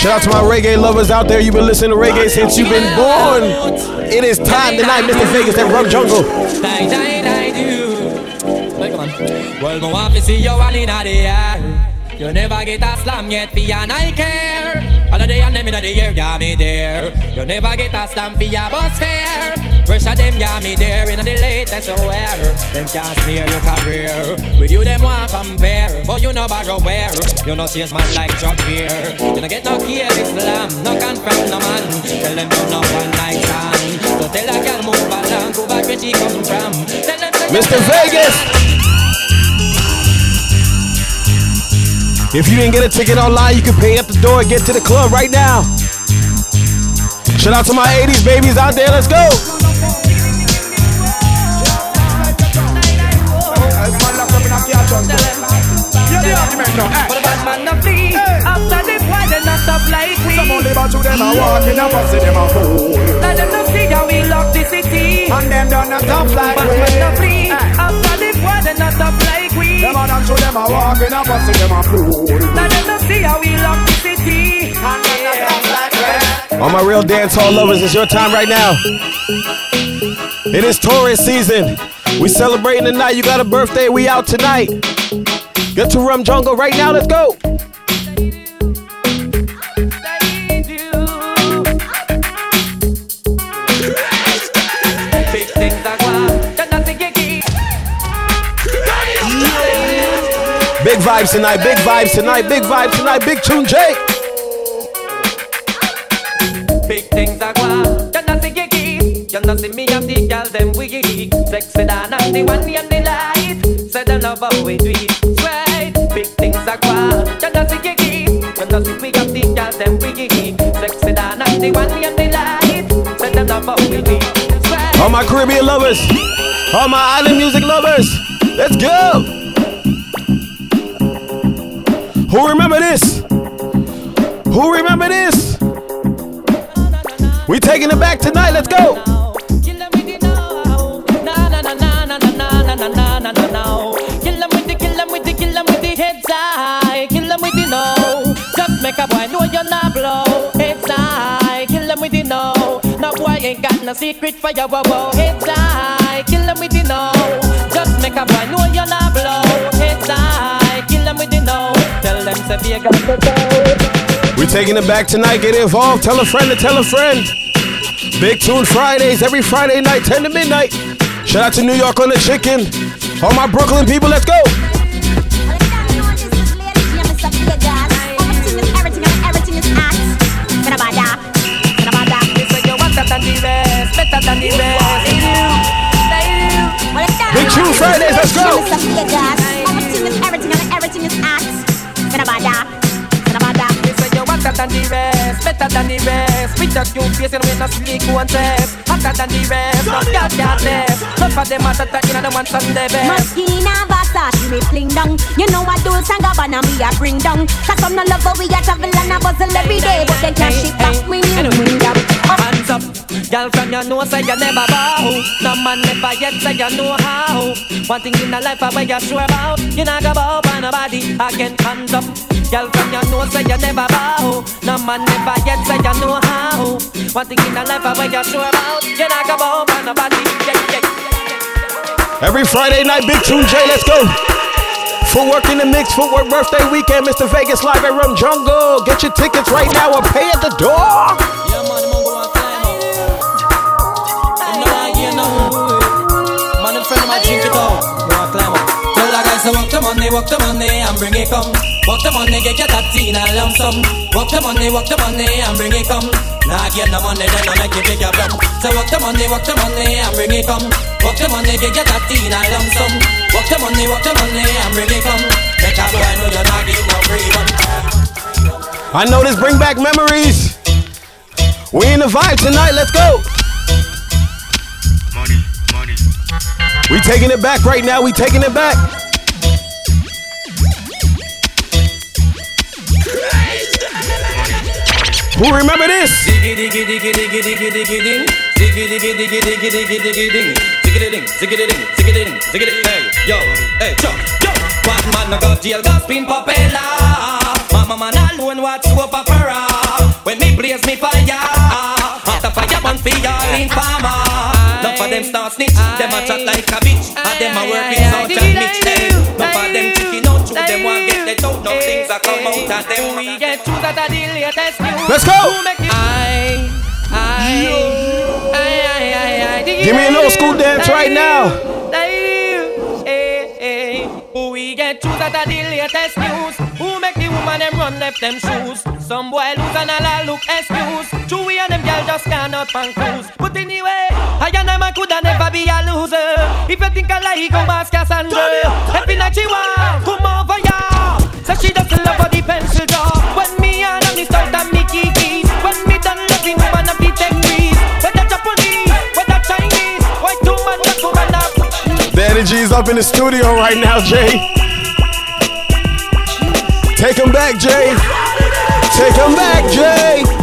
Shout out to my reggae lovers out there. You've been listening to reggae since you've been born. It is time tonight, Mr. Vegas at Rum Jungle. Well, go off to see you one in the air. You never get a slam yet, for an I care. All the day and them in the year, got me there. You never get a slam for your bus fare. Pressure them, got me there in the latest wear. Them can't smear your career. With you, them want compare. But you know borrow where. You know change man like drug beer. You don't get no key Islam, no confront no man. Tell them you no one night stand. So tell a girl move along, go back where she come from. Tell them Mr. Vegas. If you didn't get a ticket online, you can pay at the door and get to the club right now. Shout out to my 80s babies out there. Let's go. But a bad man not flee. After this why they not stop like we Some only about to them a walking up and see them a fool. Let them not see how we lock the city. And them done a tough like Bad we man not flee. After this why they not stop like we Them a done to them a walking up and see them a fool. Let them not see how we lock the city. And them a tough like we All my real dance hall lovers, it's your time right now. It is Taurus season. We celebrating tonight. You got a birthday, we out tonight. Get to Rum Jungle right now. Let's go. Big you vibes tonight. Big vibes tonight. Big vibes tonight. Big tune Jake. Big things are going Just not you keep You not see me and the girl them Sexy than and the one and the light Say them love how we do it Right Big things are going Just not think you keep You not see me and the girl them we geek Sexy than and the one and the light Say them love how we do it Right All my Caribbean lovers. All my island music lovers. Let's go. Who remember this? Who remember this? We taking it back tonight. Let's go. Make a boy know you're not blow. Heads high. Kill them with the no. No boy ain't got no secret for your wow wow. Heads high. Kill them with the no. Just make a boy know you're not blow. Heads high. Kill them with the no. Tell them to be a gun. We taking it back tonight. Get involved. Tell a friend to tell a friend. Big Tune Fridays every Friday night, 10 to midnight. Shout out to New York on the chicken. All my Brooklyn people, let's go. Than the rest They do They do Big Tune Fridays, let's go. They say you're better than the rest, better than the rest. With your cute face and when I sleep one test, hotter than the rest. No girl can't left. None of them hotter than you know the ones on the best. Moschino, Versace, me fling down. You know I do and Gabbana, me a bring down. Cause some no love how we a travel and a bustle every day, but then cash it back when you bring down. Hands up, girl from your nose say you never bow. No man never yet say you know how. One thing in the life I you sure about, you not go bow by nobody. Again, hands up, girl from your nose say you never bow. No man never yet say you know how. One thing in the life I you sure about, you not go bow by nobody. Yeah, yeah. Every Friday night, Big Tune J, let's go. Footwork in the mix, footwork birthday weekend, Mr. Vegas live at Rum Jungle. Get your tickets right now or pay at the door. Yeah, man, the Man, them friend them a drink it out. Want up. Tell the guys to walk the money, walk the money and bring it come. Walk the money, get your tatty in a lump sum. Walk the money, walk the money and bring it come. Nah, get the money, then I make you big your bum. So walk the money, walk the money and bring it come. Walk the money, get your tatty in a lump sum. Walk the money, walk the money and bring it come. Make a boy know you're not give no free one. I know this bring back memories. We in the vibe tonight. Let's go. Money, money. We taking it back right now. We taking it back. Who remember this? Diggy diggy diggy diggy diggy diggy ding. Diggy diggy diggy diggy diggy diggy ding. Diggy ding, diggy ding, diggy ding, diggy ding. Hey, yo, hey, chop, yo. Bad man no go jail, got spin propeller. None for them start snitch, them a chat like a bitch. And them a work with such and Mitch. Hey, none for them chicken out, shoot them want get the out. No things a come out and them. We get choose at the latest news. Let's go. Who make it- I, I, I, I, I, I, Give me an old school dance right now. Hey, hey. Eh, eh. Who we get choose at the latest news? Who make the woman them run left them shoes? Some boy lose and all a look excuse. Two we and them girl just cannot pan cruise. But anyway, never be a loser. If you think I like, go ask Cassandra. Every night she want come over ya. So she doesn't love for the pencil draw. When me and me start and me kiki. When me done loving woman of the ten breeze. Whether Japanese, whether Chinese, white woman, black woman, up. The energy is up in the studio right now, Jay. Take him back, Jay. Take him back, Jay.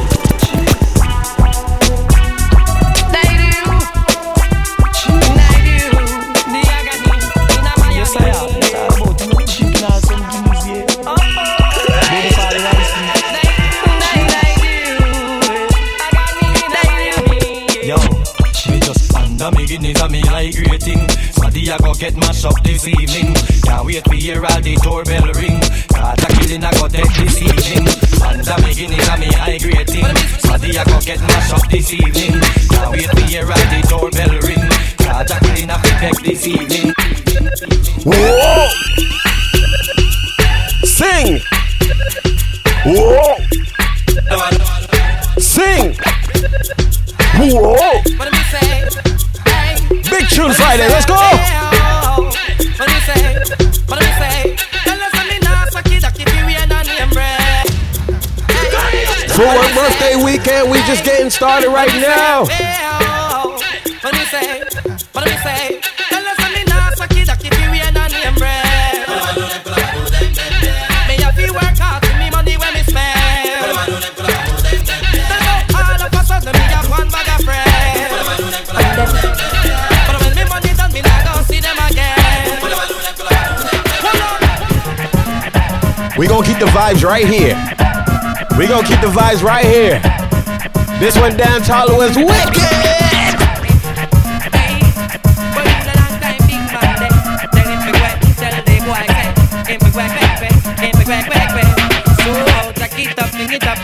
Guineas and me like rating. Smaddy I go get mashed up this evening. Can't wait to hear all the doorbell ring. Cause a killing I go take this evening. Under me guineas and me high rating. Smaddy I go get mashed up this evening. Can't wait to hear all the doorbell ring. Cause a killing I go take this evening. Whoa. Sing. Whoa. Sing. Whoa. Tune Friday. Let's go. For our birthday weekend, we just getting started right now. Keep the vibes right here. We gonna keep the vibes right here. This one down Charlie was wicked.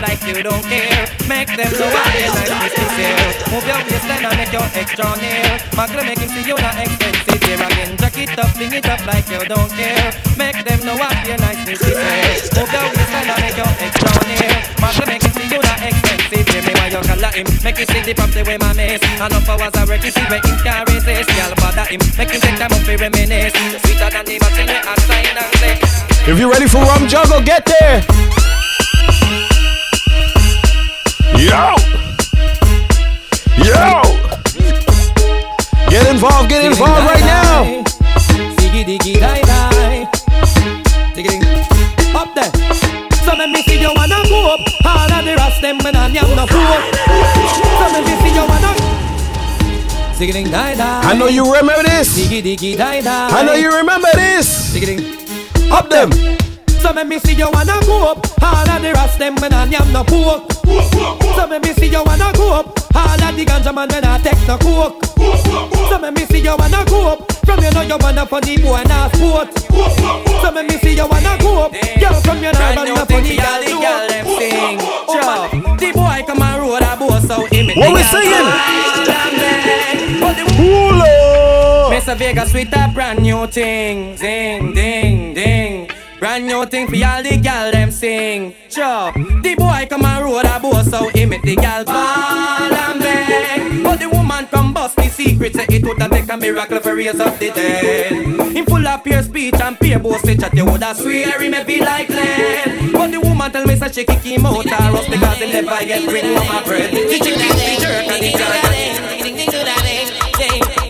Like you don't care. Make them know what they like this to. Move your waistline and make your extra near. Macro make him see you not expensive here again. Jack it up, fling it up like you don't care. Make them know what your this is Move your waistline and make your extra near. Macro make him see you not expensive here. Me why you call him? Make you see the pop the way my miss. Enough hours I work, you see where him can resist. Y'all bother him, make him take time up for reminisce. Sweeter than the machine we outside and. If you're ready for Rum Jungle, get there. Yo! Yo! Get involved, get involved right now. Diggy diggy die die. Diggy. Up there. So let me see you wanna go up. All of the rest them when I'm young no fool. So let me see you wanna. Diggy ding die die. I know you remember this. Diggy diggy die die. I know you remember this. Up them. So let me see you wanna go up. All of the rest them when I'm young no pork. So let me see you wanna go up. All of the ganja man when I take no coke. So let me see you wanna go up. From you know you wanna funny boy and a sport. So let me see you wanna go up. Girl from you know Brand wanna funny thing for all the girl girl them sing. Oh, Drop. The boy come and roll a boat so him What we singing? But Hula. Mr. Vegas with a brand new thing. Ding, ding, ding. Brand new thing for all the gal them sing. Chop. The boy come and roll a boat so he make the gal fall and beg. But the woman come bust the secret say it woulda take a miracle for raise up the dead. Him full of pure speech and pure boasting chat. You woulda swear he may be like lead. But the woman tell me say she kick him out or us because he never get bring home a bread. The chick is the jerk and the jerk.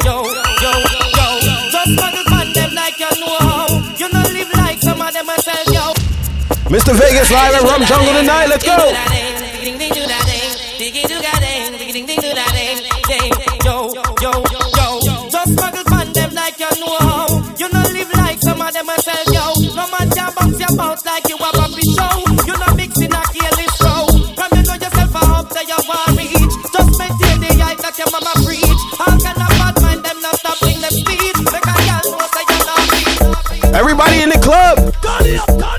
Yo, yo, yo, just muggle man them Mr. Vegas live at Rum Jungle tonight. Let's go. Yo, yo, yo, just muggle man them like you know how. You know live like some of them myself, yo. No man can bounce your bounce like you a puppy show. You know mixing a careless row. From you know yourself up to your war reach. Just maintain the hype that your mama preach. All kind of bad mind them not stopping them speed. Make a girl know say you're not. Everybody in the club. Whoa.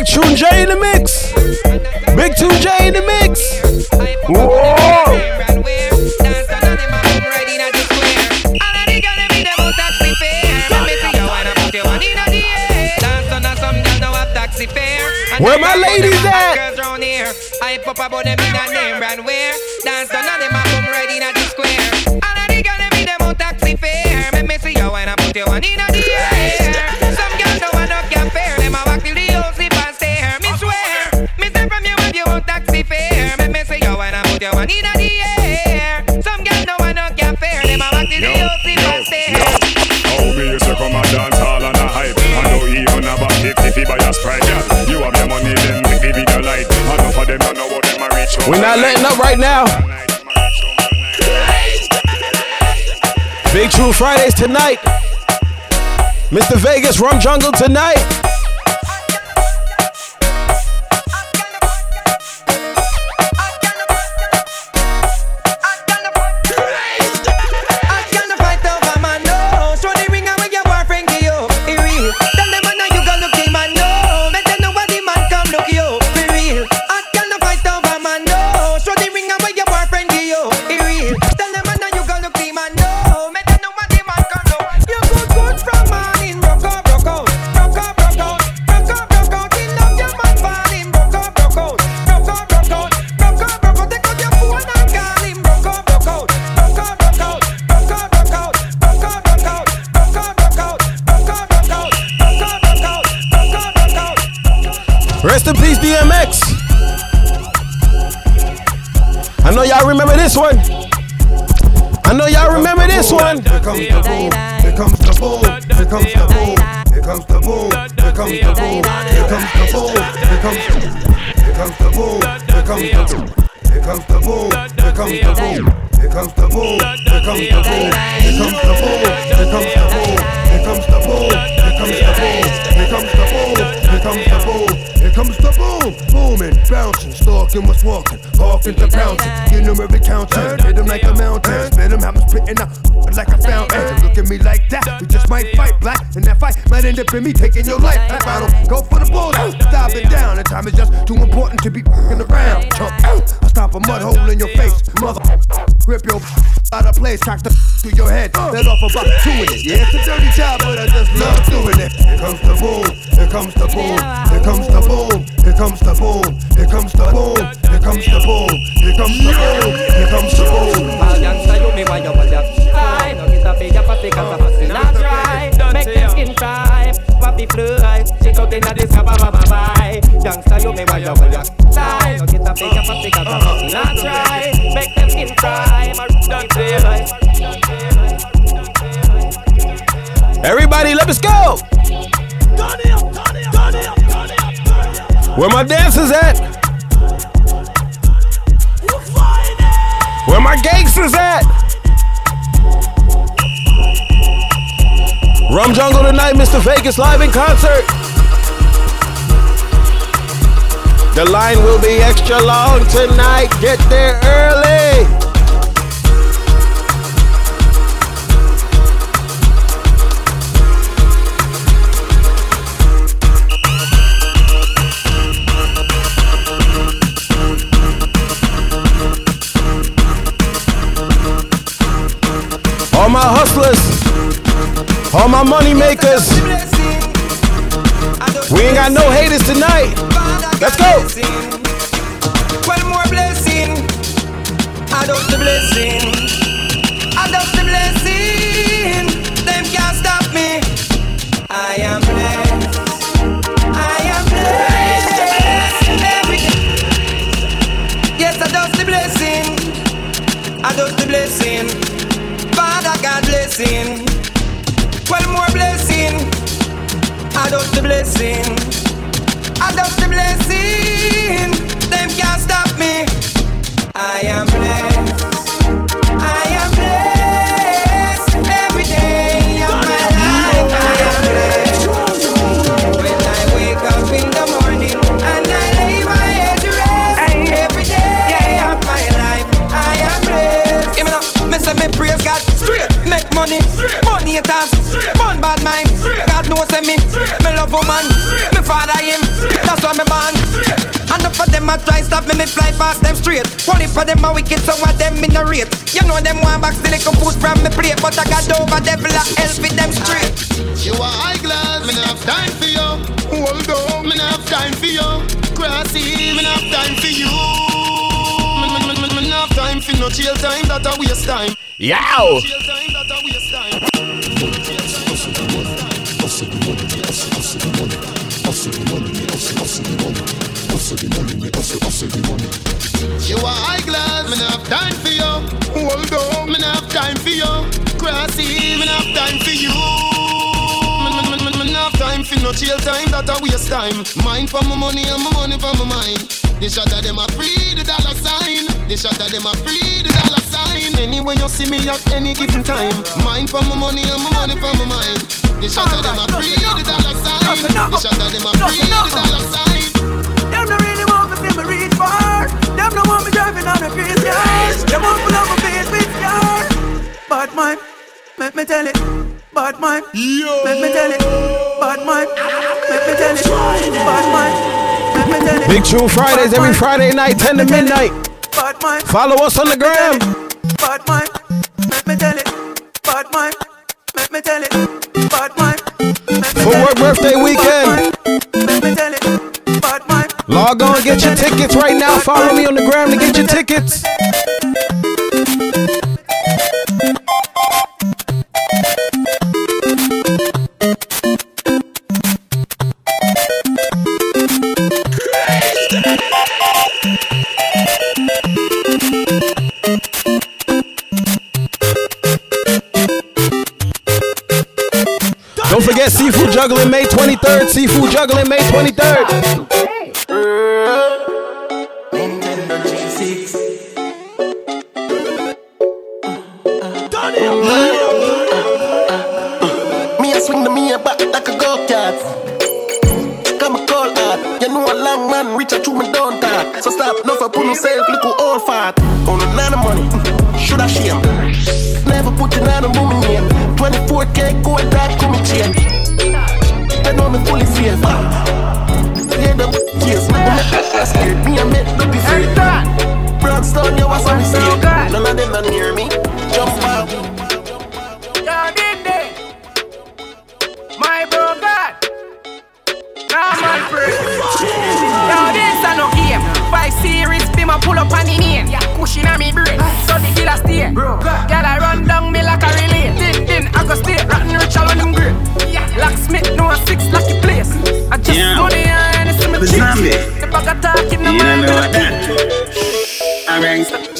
Big Tune J in the mix. Big Tune J in the mix. Whoa. Where my ladies at? I pop them in a name brand. Dance on them right in the square. All of the girls them on taxi fare. Make me see you when I put you in a the air. In the air. Some girls don't no can fare. Them a walk till the whole sleep stare. How me used to come and dance all on a hype I don't even have a 50 buy a Sprite yeah. You have your money then make the light Enough of them don't know what them a reach We're not letting up right now. Big Tune Fridays tonight. Mr. Vegas Rum Jungle tonight. Rest in peace, DMX. I know y'all remember this one. I know y'all remember this one. Here comes the boom. Here comes the boom. Here comes the boom. Here comes the boom. Here comes the boom. Here comes the boom. Here comes Here comes the boom. Here comes the boom. Here comes the boom. Here comes the boom. Here comes the boom. Here comes the boom. Here comes the boom. Here comes the boom. Here comes the boom. Here comes the boom. Here comes the boom. Here comes the boom. Here comes the boom. Booming, bouncing, stalking what's walking, hawking to bouncing. You know every counter. Hit him like a mountain. Spit him, have him spitting out like a fountain. Look at me like that. We just might fight black. And that fight might end up in me taking your life. That battle, go for the bull. Stop it down. The time is just too important to be fucking around. Chump out. I stop a mud hole in your face. Mother. Rip your out of place. Crack the through your head. Let off about doing it. Yeah, it's a dirty job, but I just love doing it. Here comes the boom. Here comes the boom. Here comes the boom. Here comes the boom. Here comes the boom. Here comes the boom. Here comes the boom. Here comes the boom. All youngster, you me why you want ya Fly, no get a pay ya pussy cause a pussy not dry Make them skin fly inna this ba ba bye you me why you no get not dry Make them skin dry, my don't Everybody, let us go. Where my dancers at? Where my gangsters at? Rum Jungle tonight, Mr. Vegas live in concert. The line will be extra long tonight. Get there early. All my hustlers, all my money makers. We ain't got no haters tonight. Let's go. One more blessing. blessing. I just the blessing. Them can't stop me. I am blessed. Blessing. One more blessing. Just the blessing. Just the blessing. Money it has, fun bad mind. God knows me, me love woman, me father him, that's why me born. And up for them a try stop me, me fly past them straight. Only for them a wicked, so what them in the rate. You know them want back still little food from me plate, but I got over devil a help with them straight. You are eyeglass, me not have time for you. Hold on, me not have time for you. Grassy, me not have time for you. Me, me, me, me, me not have time for no jail time, that a waste time. Yow! You are eyeglass, me not have time for you. Hold on, me not have time for you. Grassy, me not have time for you. Time for no jail time, that a waste time. Mind for my money and my money for my mind. The shot of them a free the dollar sign. The shot of them a free the dollar sign. Anyway you see me at any given time. Mind for my money and my money for my mind. The shot of them a free the dollar sign. The shot of them a free the dollar sign. Them don't really want me see me reach far. Them don't want me driving on the grease yard. Them want me love my face with scar. Bad mind, make me tell it. Bad mind, make me tell it. Bad mind, make me tell it. Bad mind, make me tell it. Big Tune Fridays every Friday night, 10 to midnight. Follow us on the gram. Bad mind, make me tell it. Bad mind, make me tell it. Bad mind, me Footwork birthday weekend. Make me tell it. Bad mind. Log on, get your tickets right now. Follow me on the gram to get your tickets. Juggling May 23rd. Seafood Juggling May 23rd. Me a swing the me a back like a go kart. Come a call hard. You know a long man reach out to me down talk. So stop, no for put yourself little old fat. On a nana money, should I shame? Never put in on a woman name. 24k gold you was on me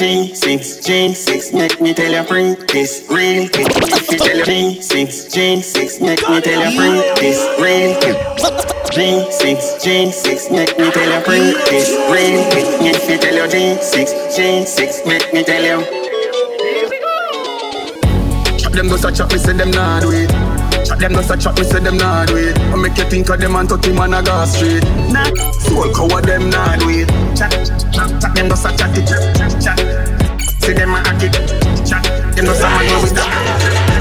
G6, G6, make me tell you free this real quick. If you tell you G6, G6, make me tell you free this real quick. G6, G6, make me tell you free this real quick. If you tell you G6, G6, make me tell you. Chop them does a chop, me say them nah do it. Chop them does a chop, me say them nah do it. I make you think of them and touch him on a gas street. Nah, soul cover them nah do it. Chat, chat, chat, them does a chat chat, chat, chat. See them a hack it, chat. Them does a man with that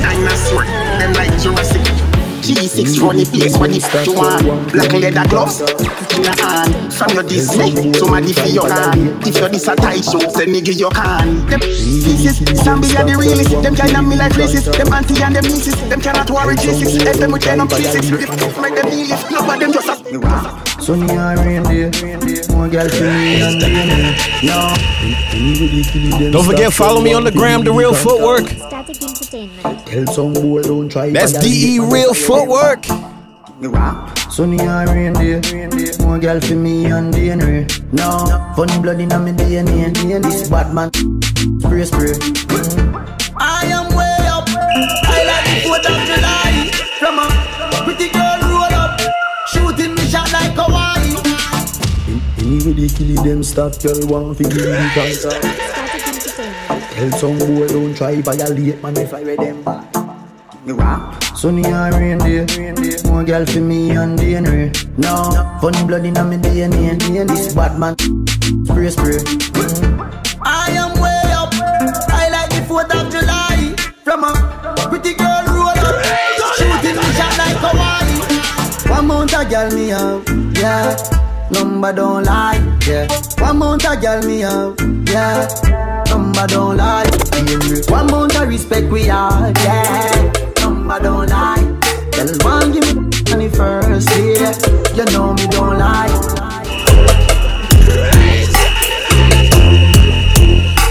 dinosaur. Them like Jurassic. G6 run the place when the you want Black leather gloves in the hand from your Disney. Somebody for your hand. If you're this a tight show, then me give your can. Them pieces, Sambi are the realest. Them kind of me like racist. Them auntie and them nieces. Them cannot worry G6. Help them with them P6. Make them heal if nobody them just a. Sunny and rain day, more girl for me and day. No. Don't forget, follow me on the gram, The Real Footwork. Static Entertainment. Tell some boy don't try. That's DE Real Footwork. Sunny and rain day, more girl for me and DNA. No, funny blood in my DNA. This bad man, spray spray. I am way up. I like the Fourth of July. From a pretty girl roll up, shooting me shot like Hawaii. Anybody kill them stop, girl want to give me cancer. Static Entertainment. Tell some boy don't try violate man if I read them back. Sunny and rain day, more girl for me and DNA. No, funny blood in my DNA. And this bad man, spray spray. I am way up. I like the Fourth of July. From a One month a girl me have, yeah. Number don't lie, yeah. One month a girl me have, yeah. Number don't lie. One month a respect we are, yeah. Number don't lie. Girl want give me money first, yeah. You know me don't lie.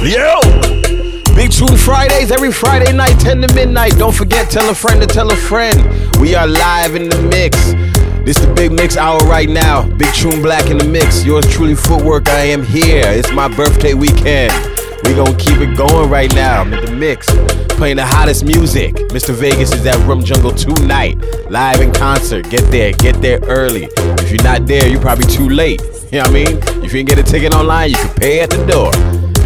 Yo! Big Tune Fridays every Friday night, 10 to midnight. Don't forget, tell a friend to tell a friend. We are live in the mix. This the big mix hour right now. Big Tune Black in the mix. Yours truly, Footwork. I am here. It's my birthday weekend. We gonna keep it going right now. I'm in the mix, playing the hottest music. Mr. Vegas is at Rum Jungle tonight, live in concert. Get there, get there early. If you're not there, you're probably too late. You know what I mean? If you can get a ticket online, you can pay at the door.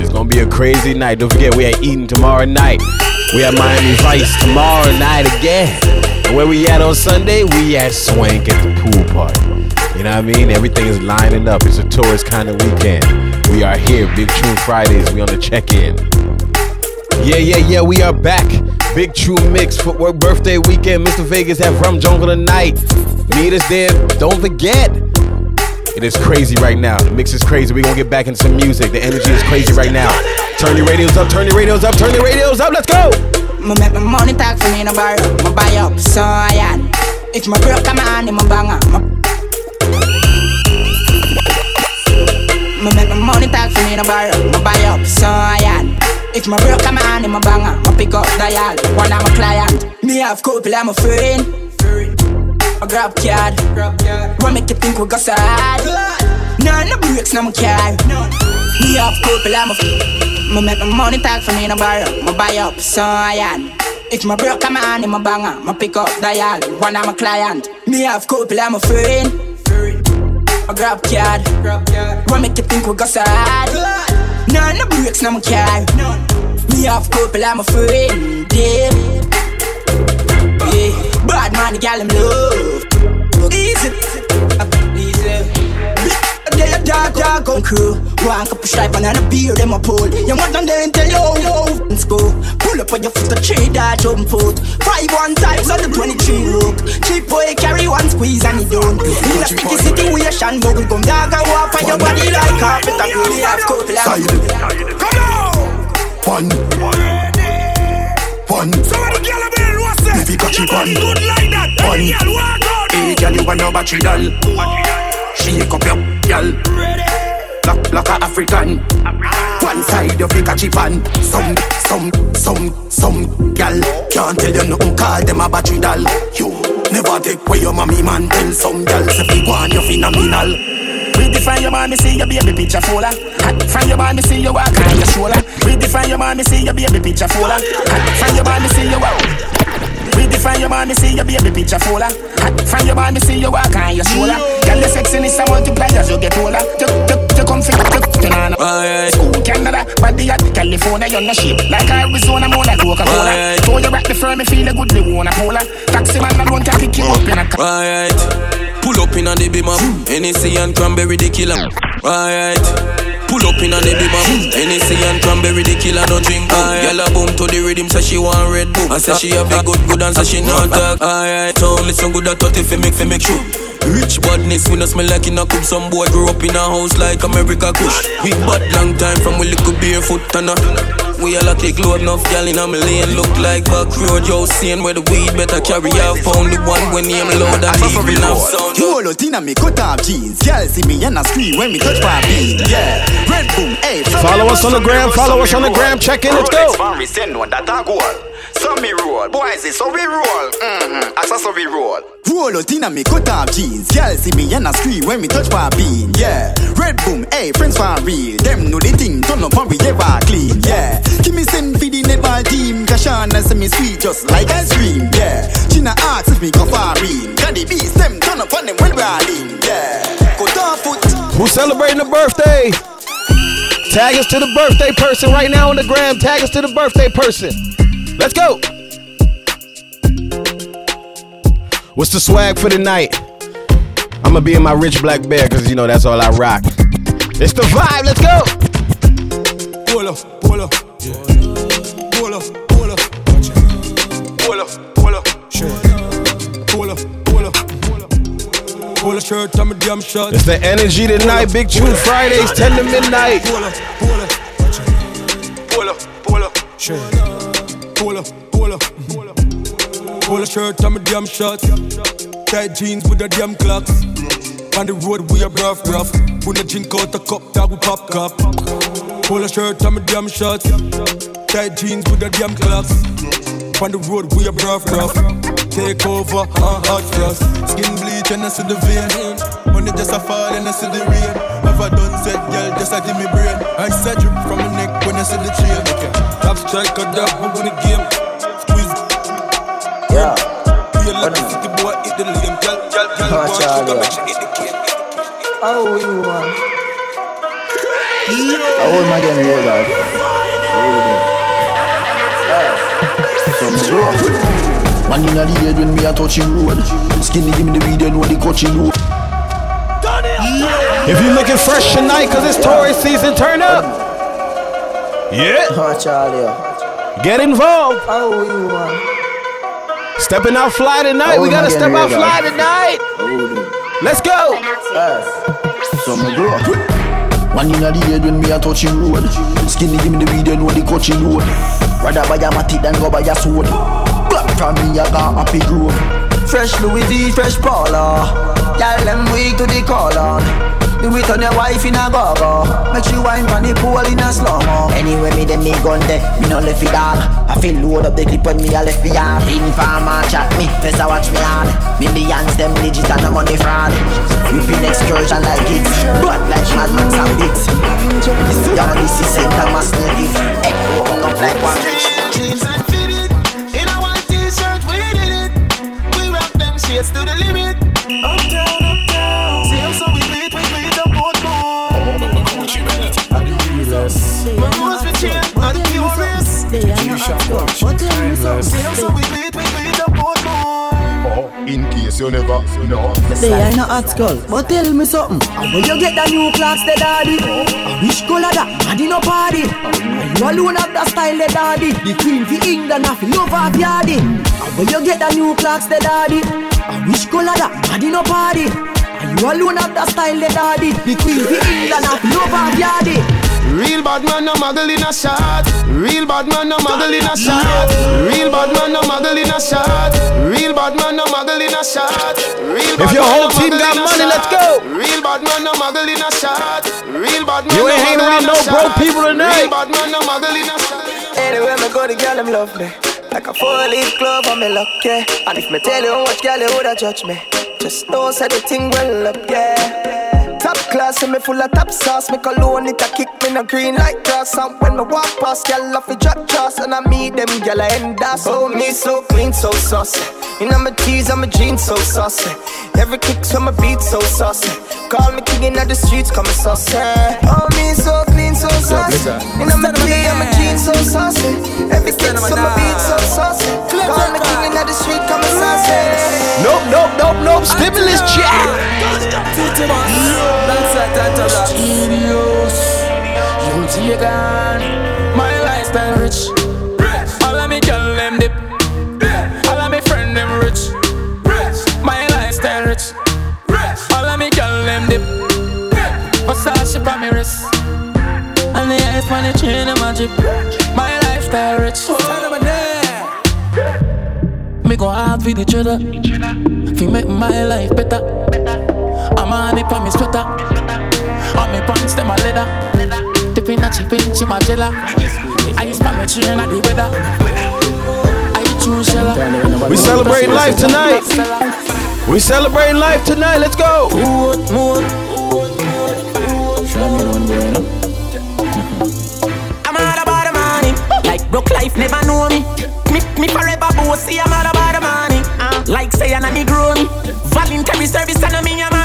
It's gonna be a crazy night. Don't forget, we at Eden tomorrow night. We at Miami Vice tomorrow night again. Where we at on Sunday? We at Swank at the pool party. You know what I mean? Everything is lining up. It's a tourist kind of weekend. We are here, Big Tune Fridays. We on the check-in. Yeah, yeah, yeah. We are back. Big True Mix Footwork Birthday Weekend. Mr. Vegas at Rum Jungle tonight. Meet us there. Don't forget. It is crazy right now. The mix is crazy. We're gonna get back into some music. The energy is crazy right now. Turn your radios up, turn your radios up, turn your radios up. Let's go! Me make my money talk for me no borrow. Me buy up so I am. If my broke come on, in my banger. Me make my money talk for me no borrow. Me buy up so I am. If my broke come on, in my banger. Me pick up the dial. One of my client. Me have couple, I'm a friend. A grab card. What make you think we got sad? None no breaks, no my car. Me have couple, I'm a f- Me make my money talk for me no borrow. Me buy up so I am. If my broke come on in my banger, my pick up dial. One of my client. Me have couple, I'm a friend. A grab card. What make you think we got sad? None no breaks, no my car. Me have couple, I'm a friend. Yeah. Yeah. Bad man, the gal him love. Easy. Easy. They a dog, dog on crew. One cup of stripe and a beer, them a pull. You want them then tell you, yo, in school. Pull up on your foot, a tree that jump foot. Five one times on the 23 look. Cheap boy carry one squeeze and he don't. In a sticky situation, bubble gum dog and walk on your body like carpet and glue. Have couple of Come on! One. One. Somebody girl a bell, what's that? If you got you one. Good like that. One. Hey, girl. You want no battery doll. Shake up your girl. Lock, like a African. One side of you catch on. Some, some, some, some girl can't tell you nothing. Call them a battery doll. You never take away your mommy man. Tell some girl if you want you phenomenal. Redefine your man, me see your baby picture fuller. From your man, me see you walk on your shoulder. Redefine your man, me see your baby picture fuller. From your man, me see you walk. Redefine your me see your baby picture fuller. From your me see you walk on your shoulder. Girl, the sexiness a multiply as you get older. You, come fit, you, know. School Canada, body at California, you're no shape. Like Arizona, more like Coca-Cola. Throw you back the firm, me feel a good, they wanna pull Taxi man, I don't take you up in a car. Alright. Pull up in a the beamer, Hennessy and cranberry the killer. Alright. Pull up in a the beamer, Hennessy and cranberry, the killer no drink. Girl a boom to the rhythm, say she want red boom. I say she have a good good and say she not talk. Alright, so listen good at 30 fi make fi make sure. Rich badness, we no smell like in a coop. Some boy grew up in a house like America Kush. We bad long time from we little barefoot and a we all a click load enough gal in a me lane Look like back road, yo, seeing where the weed better carry out Found the one? when name load and even have sound You all out inna me cut off jeans. Girl see me and I scream when me touch my beat. Yeah, red boom, hey Follow us on the gram, follow us on the gram, check in, let's go Rolex we send one that a goal So me roll, boys is so we roll. Mm-hmm, as so we roll. Roll out inna me cut off jeans. Girl see me and a scream when me touch my bean Yeah, red boom, hey friends for real. Them know the thing, turn up and we ever clean Yeah, give me send for the netball team. Kashana say me sweet just like ice cream Yeah, China asks if me go far in Got the beast, them turn up on them when we are in Yeah, cut off foot. Who's celebrating a birthday? Tag us to the birthday person right now on the gram. Tag us to the birthday person. Let's go. What's the swag for the night? I'ma be in my rich black bear, cause you know that's all I rock. It's the vibe, let's go! Pull up, pull up, yeah. pull up, pull up, pull up, pull up, shirt. Pull up, pull up, pull up, shirt, I'm a damn shot. It's the energy tonight, Big Tune Fridays, 10 to midnight. Pull up, pull up, pull up, pull up, shirt. Up shirt, I'm a damn shot. Tight jeans with the damn clocks. On the road we are rough, rough. When I drink out the cup, dog we pop cup. A shirt, I'm a damn shot. Tight jeans with the damn clocks. On the road we are rough, rough. Take over, uh, hot frost. Skin bleach and I see the vein. Money just a fall and I see the rain. Have I done said, girl, just a give me brain. I said drip from my neck when I see the chain. Top strike or dog, we win the game. But if the boy hit the lame girl, girl, girl, watch out, girl. Oh, we won. I want my game real loud. Man inna the head when me a touching, road Skinny give me the video, and when the coaching. him If you looking fresh tonight cause it's Taurus season, turn up Yeah Get involved Oh, you won Stepping out fly tonight. How We oh, gotta step out fly dog? tonight. Let's go. Some rough. Man inna the head when me a touching road. Skinny give me the weed, then know the coaching road. Rather buy a matic than go buy a sword. Black from me a got happy grove. Fresh Louis V, fresh Paula. Y'all them weak to the call on. Do it on your wife in a go-go. Make she wine from the pool in a slow-mo. Anyway, me dem me gun there, me no left it all. I feel load up the clip when me a left me yard. Informer chat me, first I watch me hard. Millions them digit and I'm on the fraud. We been excursion like it. But like madman some bits This young this is center mass native Echo hung up like one. Jeans and fitted. In a white t-shirt, we did it. We rock them shades to the limit Same so we beat, we beat the boat more oh, In case you never know. They ain't no hot skull, but tell me something. How will you get the new clocks, the daddy? Which color that? Daddy no party. You alone have the style, the daddy. The queen for England, have love of yardy. How will you get the new clocks, the daddy? Which color that? Daddy no party. You alone have the style, the daddy. The queen for England, have love of yardy. Real bad man no muggle in a shot. Real bad man no muggle in a shot. Real bad man no muggle in a shot. Real bad man no muggle in a shot. Real If your whole no team got money, let's go. Real bad man no muggle in a shot. Real bad man You ain't hanging around in a no shot. broke people tonight. Real bad man no muggle in a shot. Anywhere me go, the girl them love me. Like a four-leaf glove on me luck, yeah. And if me tell you how much girl you woulda judge me, just know say the thing well up, yeah. Top class, and me full of top sauce. Me cologne it a kick me no green like grass. And when me walk past, girl off a drop trust, and I meet them girl I end up. Oh me so clean, so saucy. You know my tees and my jeans so saucy. Every kick from my beat so saucy. Call me king in the streets, come saucy. Oh me so clean, so saucy. You know my tees and my jeans so saucy. Every kick from my beat so saucy. Call me king in the street, come saucy. Nope, nope, nope, nope. Stimulus check. Gone. My lifestyle rich. All of me girl them dip. All of me friend them rich. My lifestyle rich. All of me girl them dip. Versace on me wrist. And the ice on the chain of my drip. My lifestyle rich. Me go hard for the cheddar. Fi make my life better. I'm on it for me sweater. On me pants them a leather. Tipping a chip in she my jella. I use my chain at the weather. I choose shella. We celebrate life tonight. We celebrating life tonight. Let's go. I'm all about the money. Like broke life never know me. Me, me forever bossy. I'm all about the money. Uh, like say I'm a Negro me. Voluntary service and me. I'm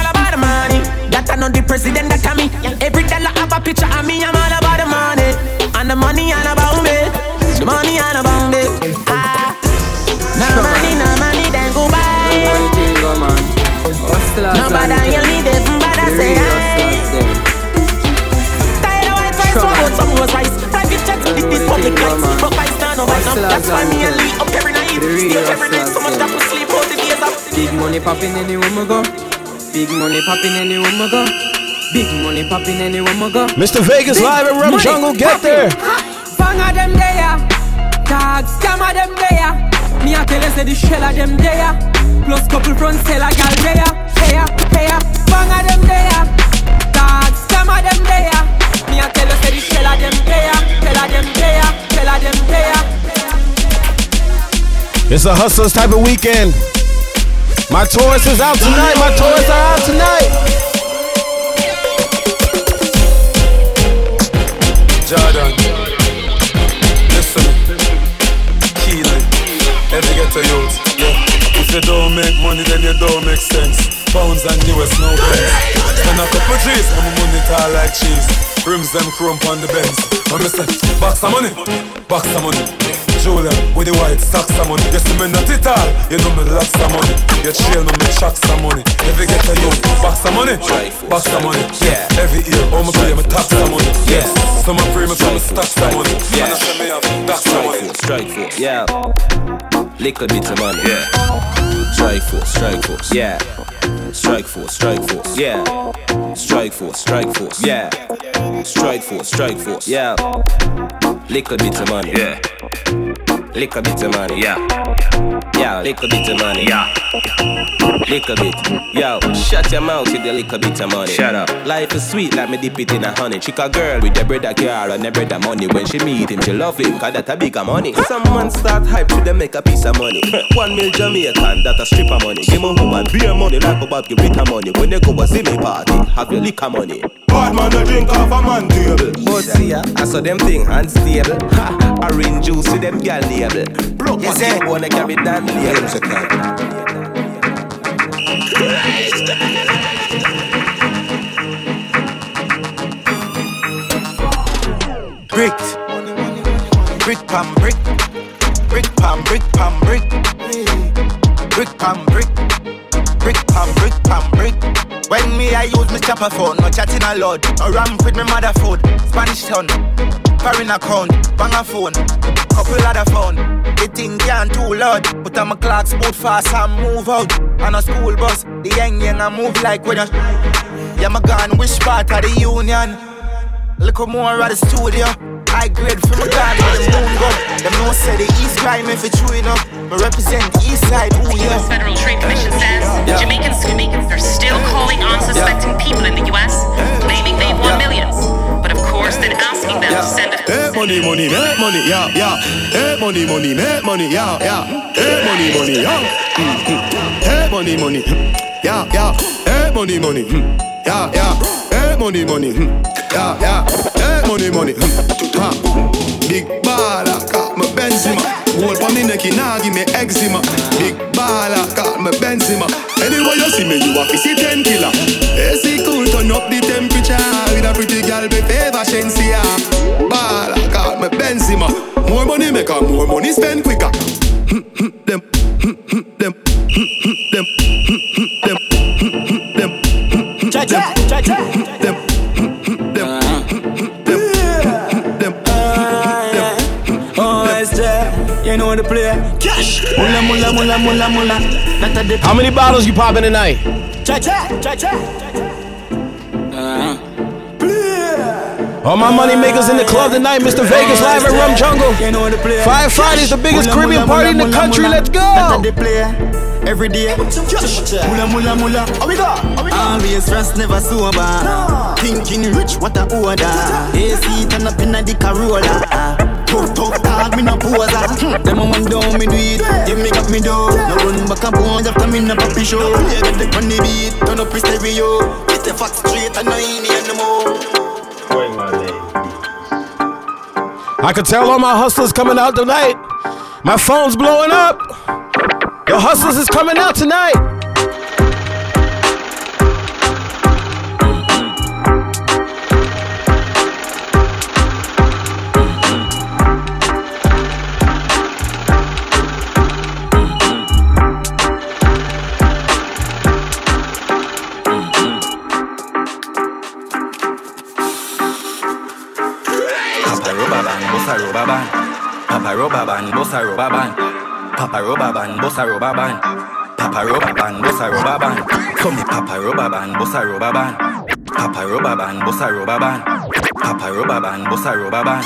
That I know the president that me. Every dollar have a picture of me. I'm all about the money. And the money and about me. The money and about me. Ah. No money, no money, then go buy. Nobody you need it, but I say. Tired of white rice, so about some more rice. Private jets, this is public lights. But I stand up, That's why me and Lee up every night. Still every night, so much that we sleep out the days up. Big money popping anywhere we go. Big money popping anywhere go. Big money popping anywhere go. Mr. Vegas live at Rum Jungle. Get there. Bang of them there. Dog, scam of them there. Me a tell you say the shell of them there. Plus couple front seller gal there. There, there. Bang of them there. Dog, scam of them there. Me a tell you say the shell of them there. Tell of them there. Tell of them there. It's a hustlers type of weekend. My Taurus is out tonight. My Taurus are out tonight. Jordan, listen, Keelan, every get a youth, yeah. If you don't make money, then you don't make sense. Pounds and US, no pence. Spend a couple G's, and my money tall like cheese. Rims them chrome on the Benz. I'm a say, box of money, box of money. Julian with the white socks of money. You see me not it all, you know me lots of money. You chill me, me chucks of money. Every get a youth, box of money, box of money. Yeah, every year, all my pay me tax of money. Yeah, some of pray me from me stacks of money. And I say me have stacks of money. Strike force, yeah. Little bit of money, yeah. Strike force, strike force, yeah. Strike force, strike force, yeah. Strike force, strike force, yeah. Strike force, strike force, yeah. Little bit of money, yeah. Little bit of money, yeah. Yeah, little bit of money, yeah. Little bit, yo. Shut your mouth with the little bit of money. Shut up. Life is sweet like me dip it in a honey. Chick a girl with the bread a car and the bread a money. When she meet him, she love him, cause that a bigger money. Someone start hype to them make a piece of money. One mil Jamaican, that a strip of money. Give me woman beer money like a Bob give it a money. When they go a see me party, have your liquor money. Bad man, a drink off a man table. But see ya, I saw them thing unstable. Ha, orange juice with them gal label. Broke my wanna carry that label. Bricks. Brick pam brick. Brick pam brick pam brick. Brick pam brick. Brick pam brick pam brick. When me I use my chopper phone, no chatting a lot. No ramp with me mother food. Spanish town. Foreign account. Bang a phone. Couple other phone. The thing can't too loud. Put on my clocks boot fast and move out. On a school bus. The young young I move like when you. Yeah, my gun, which part of the union? Look more at the studio. High grade from a gun when the moon go. Them no say the east crime if it's true enough. Me represent people in the U.S., claiming they've won millions. But of course, then asking them to send a Hey, money, money, make money, yeah, yeah. Hey, money, money, make money, yeah, yeah. Hey, money, money, yeah. Mm, mm. Hey, money, money, mm, yeah, yeah. Hey, money, money, mm, yeah, yeah. Hey, money, money, mm, yeah, yeah. Hey, money, money. Big baller, got my Benzema. Hold for me neck, nah give me eczema. Big baller, got my Benzema. Anyway you see me, you to see ten killer. AC cool, turn up the temperature. With a pretty girl, be favor Shenseea. Baller, got my Benzema. More money make her more money spend quicker. Play. Cash. Mula mula mula mula mula. The. How many bottles you popping tonight? Cha cha cha cha. All my money makers in the club tonight, Mr. Vegas live at Rum Jungle. Fire Friday's the biggest Caribbean party in the country. Let's go. Every day, mula mula mula. How we go? Always stress, never sober. Thinking rich, what a order. AC turn up in the Corolla. Tough, tough dog, me no poser. Them a man down, me do it. Them me got me down. No run back and bones after me no puppy show. Play get the funny beat, turn up your stereo. Get the facts straight and no in here no more. I could tell all my hustlers coming out tonight. My phone's blowing up. Your hustlers is coming out tonight. Rubber band, bossa rubber band. Papa rubber band, bossa rubber band. Papa rubber band, bossa rubber band. So me papa rubber band, bossa rubber band. Papa rubber band, bossa rubber band. Papa rubber band, bossa rubber band.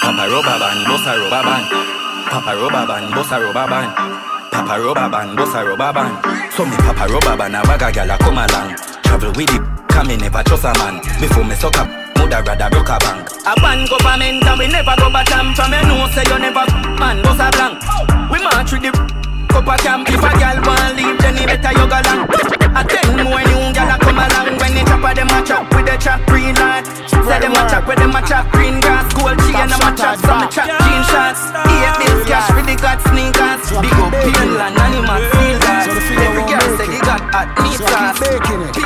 Papa rubber band, bossa rubber band. Papa rubber band, bossa rubber band. Papa rubber band, bossa rubber band. So me papa rubber band, a bag a gyal a come along. Travel with it, come me never trust a man. Before me suck up, woulda rather broke a bank. A ban government and we never go back camp. From you know say you never man was a blank. We march with the cup a camp. If a gal want leave then it better you go long A ten more new gal a come along When they chop a them a chop with the chop green light. Say them a chop with them a chop green grass Gold chain and a chop some chop jean shots Eight bills cash for the god sneakers. Big up Finland animal feel that. Every girl say he got hot meat sauce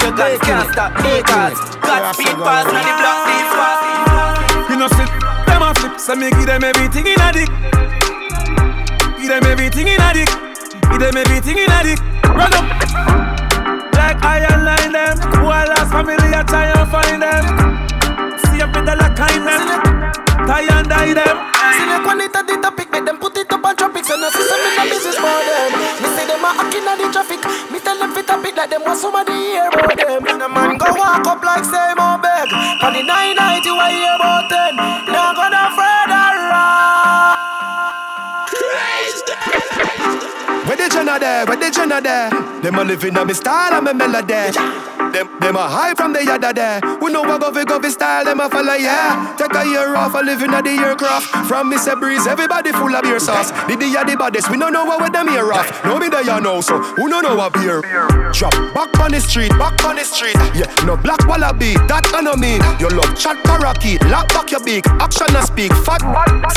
Your guns can't stop speed fast and the block so me give them everything in a dick. Give them everything in a dick. Give them everything in a dick. Run up. Like iron line them. Who I lost family, I try and find them. See up with the lock kind them. Tie and die them. Select one it at the topic, make them put it up on And I see some in the business for them Me say them a hacking at the traffic Me tell them fit it like them want somebody hear about them And a man go walk up like same old beg On the 990 why hear about 10 Now gonna Where the Jenna there? Where the Jenna there? Them a living on me style and me melody. Them, them a high from the yada there. We know what govy govy style, them a follow, yeah. Take a year off, a living at the aircraft. From Mr. Breeze, everybody full of beer sauce. The the the baddest, we don't know what with them here off. No me there you know, so who don't know what beer? Drop back on the street, back on the street. Yeah, no black wallaby, that I know mean. You love chat parakeet, lock back your beak, action and speak, fat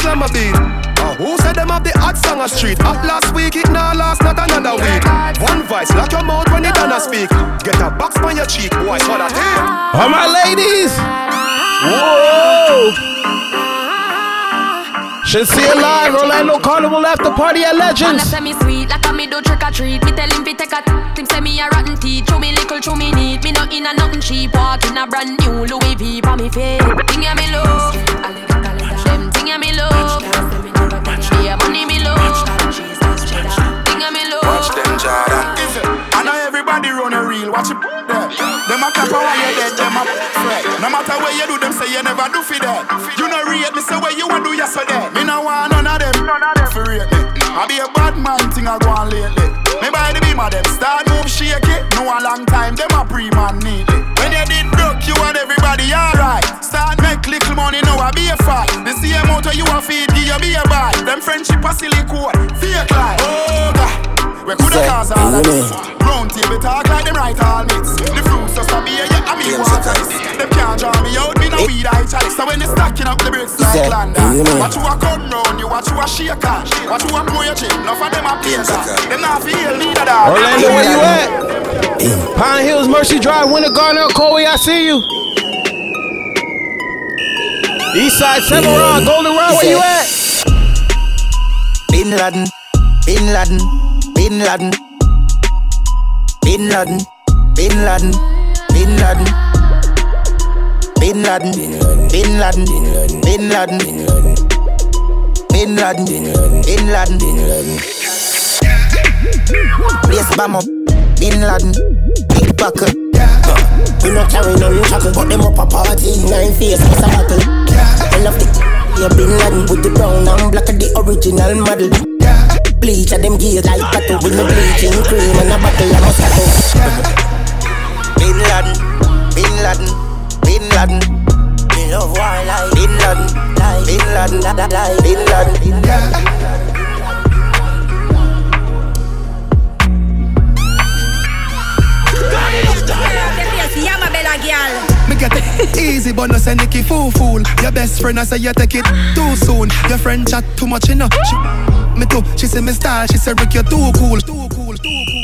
slam a beat. Who said them have the hot song a street? Up last week, it now last not another week. One voice, lock your mouth when it done a speak. Get a box on your cheek, boy, what a thing. All my ladies. Whoa. Should see it live. Orlando Carnival after party at Man, I Legends. say me sweet like a me do trick or treat. Me tell him fi take a t- him say me a rotten teeth. Show me little, show me neat. Me no in a nothing cheap. Walk in a brand new Louis V for me feet. Thing ya me love, Yeah, money me love. Thing me love. Watch them, Jordan. I know everybody run a reel. Watch it there. Them a clap while you dead. Them a fret. No matter where you do, them say you never do for that. You know rate me, say where you want do yesterday. Me no want none of them. For rate me. I be a bad man thing I go on lately. Me buy the beam of them. Start move shake it. No a long time. Them a pre-man neatly. When you did broke, you and everybody alright. Start make little money, now I be a fight. The same amount of you a feed, give you be a buy. Them friendship a silicone, fake like. Oh God. We coulda cause all of this Round table talk like them right all mix The fruits just a beer, yeah, I mean water this Them can't draw me out, me no weed I chalice So when they stacking up the bricks like Say, London you know. Watch you a come round, you watch you a shake on Watch you a blow your chin, enough of them a play that Them not feel neither that Orlando, where you at? Pine Hills, Mercy Drive, Winter Garden, Coley, I see you. Eastside, Cimarron, Golden Rod, where you at? Bin Laden, Bin Laden, Bin Laden, Bin Laden, Bin Laden, Bin Laden, Bin Laden, Bin Laden, Bin Laden, Bin Laden, Bin Laden, Bin Laden. Place bomb up, Bin Laden, big buckle. We not carry no chuckle, but them up a party. Nine face, what's a buckle? I love the yeah, Bin Laden with the brown and black the original model. Bleach at them gears like battle with the bleaching cream and a bottle of Moscato. Bin Laden, Bin Laden, Bin Laden. Me love war like Bin Laden, Bin Laden, Bin Laden, Bin Laden. Me get it easy, but no say Nicky fool fool. Your best friend I say you take it too soon. Your friend chat too much, you know. She, me too. She say me style. She say Rick, you're. Too cool, too cool, too cool.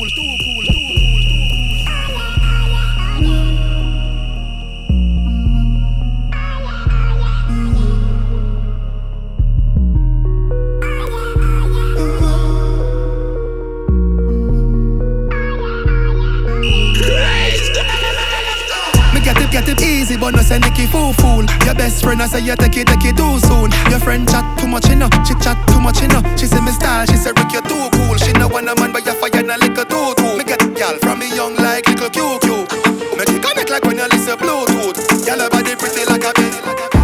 Easy, but no say Nicky fool fool. Your best friend I say you take it, take it too soon. Your friend chat too much, you know. She chat too much, you know. She say me style, she say Rick, you're too cool. She know want a man, but you fire na little too too. Me get y'all from me young like little QQ. Make it connect like when you listen to Bluetooth. Y'all body pretty like a baby.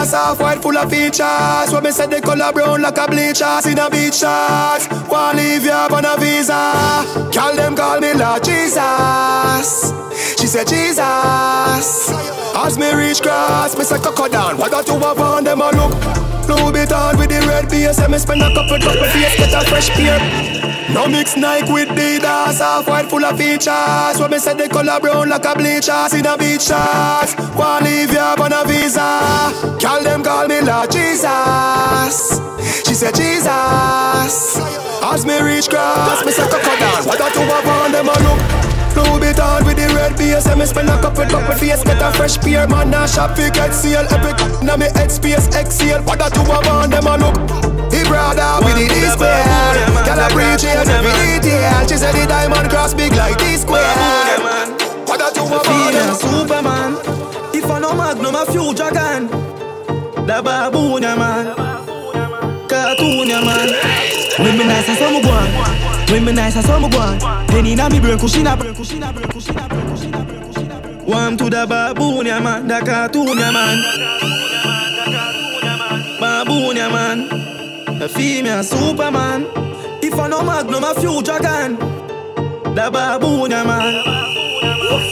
Adidas, half white full of features. When me say the color brown like a bleachers in a beach shorts. Wanna leave you up on a visa? Call them call me Lord Jesus. She said Jesus. As me reach cross, me say coco down. What got to have on them a look? Louis Vuitton with the red base, and me spend a couple couple face get a fresh pair. No mix Nike with the Adidas, half white full of features. When me say the color brown like a bleachers in a beach shorts. Wanna leave up on a visa? Call them call me Lord Jesus. She said Jesus. As me reach cross, me say coco down. What got to have on them a look? Louis Vuitton with the red base And me spend a couple couple face Get a fresh pair Man a shop fi get sale Epic Now me head space exhale What that two of on them a look. He brother with the square. Girl a preach it every detail She said the diamond cross big like D square. What that two of on them Superman. If I no magnum a few dragon Da baboon ya man. Cartoon ya man. When me nice and some go on. When me nice and some go on. Penny na me brain kushina brain kushina brain kushina brain kushina brain brain Warm to the baboon ya man. Da cartoon ya man. Baboon ya man. A female superman. If I no magnum a future dragon Da baboon ya man.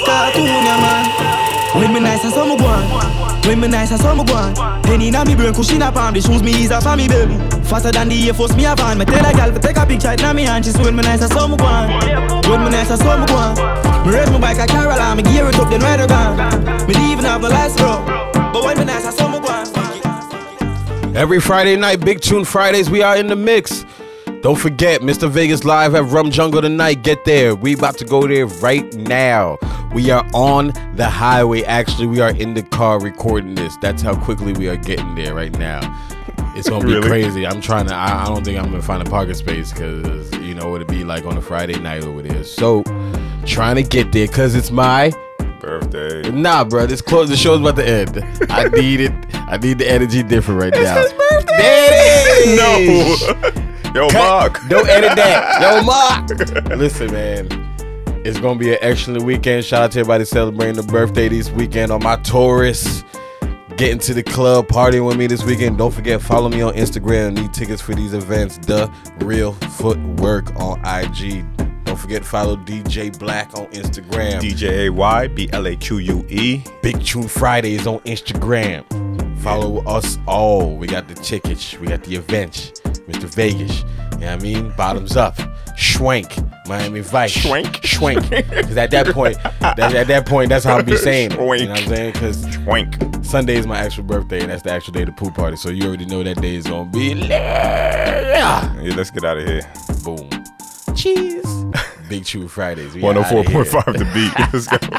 Cartoon ya man. When me nice and some go on. When me nice and some go on. Penny na me brain cushion up on The shoes me ease up on me belly Faster than the Air Force me a van. Me tell a gal to take a picture it na me hand. She when me nice and some go on. When me nice and some go on Me raise my bike a Caroline Me gear it up then ride it gone Me even have the lights bro But when me nice and some go on Every Friday night, Big Tune Fridays, we are in the mix. Don't forget, Mr. Vegas Live at Rum Jungle tonight. Get there. We about to go there right now. We are on the highway. Actually, we are in the car recording this. That's how quickly we are getting there right now. It's gonna be Really? crazy. I'm trying to. I, I don't think I'm gonna find a parking space because you know what it'd be like on a Friday night over there. So, trying to get there because it's my birthday. Nah, bro. This close. The show's about to end. I need it. I need the energy different right now. his birthday. There it is. No. Yo, Mark. Don't edit that. Yo, Mark. Listen, man. It's gonna be an excellent weekend. Shout out to everybody celebrating the birthday this weekend on my Taurus. Getting to the club, partying with me this weekend. Don't forget, follow me on Instagram. Need tickets for these events. The Real Footwork on IG. Don't forget, to follow DJ Black on Instagram. DJ A Y B L A Q U E. Big Tune Fridays on Instagram. Follow us all. We got the tickets. We got the events. Mr. Vegas. You know what I mean? Bottoms up. Schwank. Miami Vice. Schwank? Schwank. Because at that point, that, at that point, that's how I'm be saying it. You know what I'm saying? Because Schwank. Sunday is my actual birthday, and that's the actual day of the pool party. So you already know that day is to be lit. Yeah, let's get out of here. Boom. Cheese. Big Tune Fridays. We One oh outta hundred four here. point five the beat. Let's go.